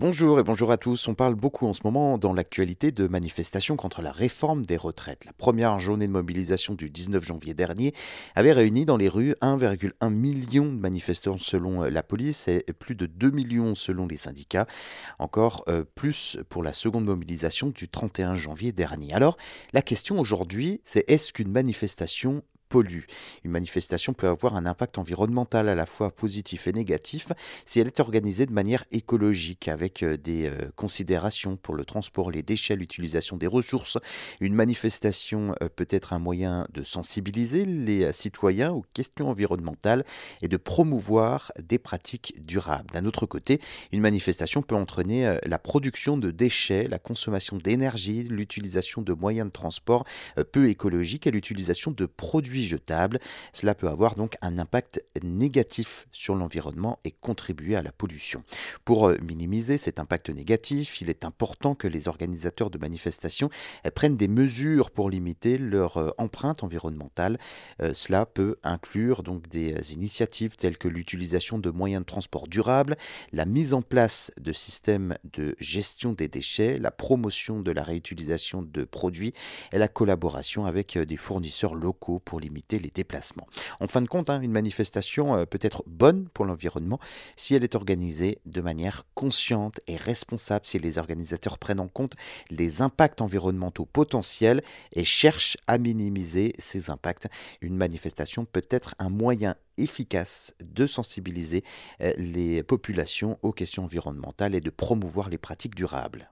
Bonjour et bonjour à tous. On parle beaucoup en ce moment dans l'actualité de manifestations contre la réforme des retraites. La première journée de mobilisation du 19 janvier dernier avait réuni dans les rues 1,1 million de manifestants selon euh, la police et plus de 2 millions selon les syndicats. Encore euh, plus pour la seconde mobilisation du 31 janvier dernier. Alors la question aujourd'hui c'est est-ce qu'une manifestation pollue. Une manifestation peut avoir un impact environnemental à la fois positif et négatif si elle est organisée de manière écologique avec euh, des euh, considérations pour le transport, les déchets, l'utilisation des ressources. Une manifestation euh, peut être un moyen de sensibiliser les citoyens aux questions environnementales et de promouvoir des pratiques durables. D'un autre côté, une manifestation peut entraîner la production de déchets, la consommation d'énergie, l'utilisation de moyens de transport peu écologiques et l'utilisation de produits Cela peut avoir donc un impact négatif sur l'environnement et contribuer à la pollution. Pour euh, minimiser cet impact négatif, il est important que les organisateurs de manifestations euh, prennent des mesures pour limiter leur euh, empreinte environnementale. Cela peut inclure donc des initiatives telles que l'utilisation de moyens de transport durables, la mise en place de systèmes de gestion des déchets, la promotion de la réutilisation de produits et la collaboration avec des fournisseurs locaux pour limiter limiter les déplacements. En fin de compte, hein, une manifestation euh, peut être bonne pour l'environnement si elle est organisée de manière consciente et responsable, si les organisateurs prennent en compte les impacts environnementaux potentiels et cherchent à minimiser ces impacts. Une manifestation peut être un moyen efficace de sensibiliser euh, les populations aux questions environnementales et de promouvoir les pratiques durables.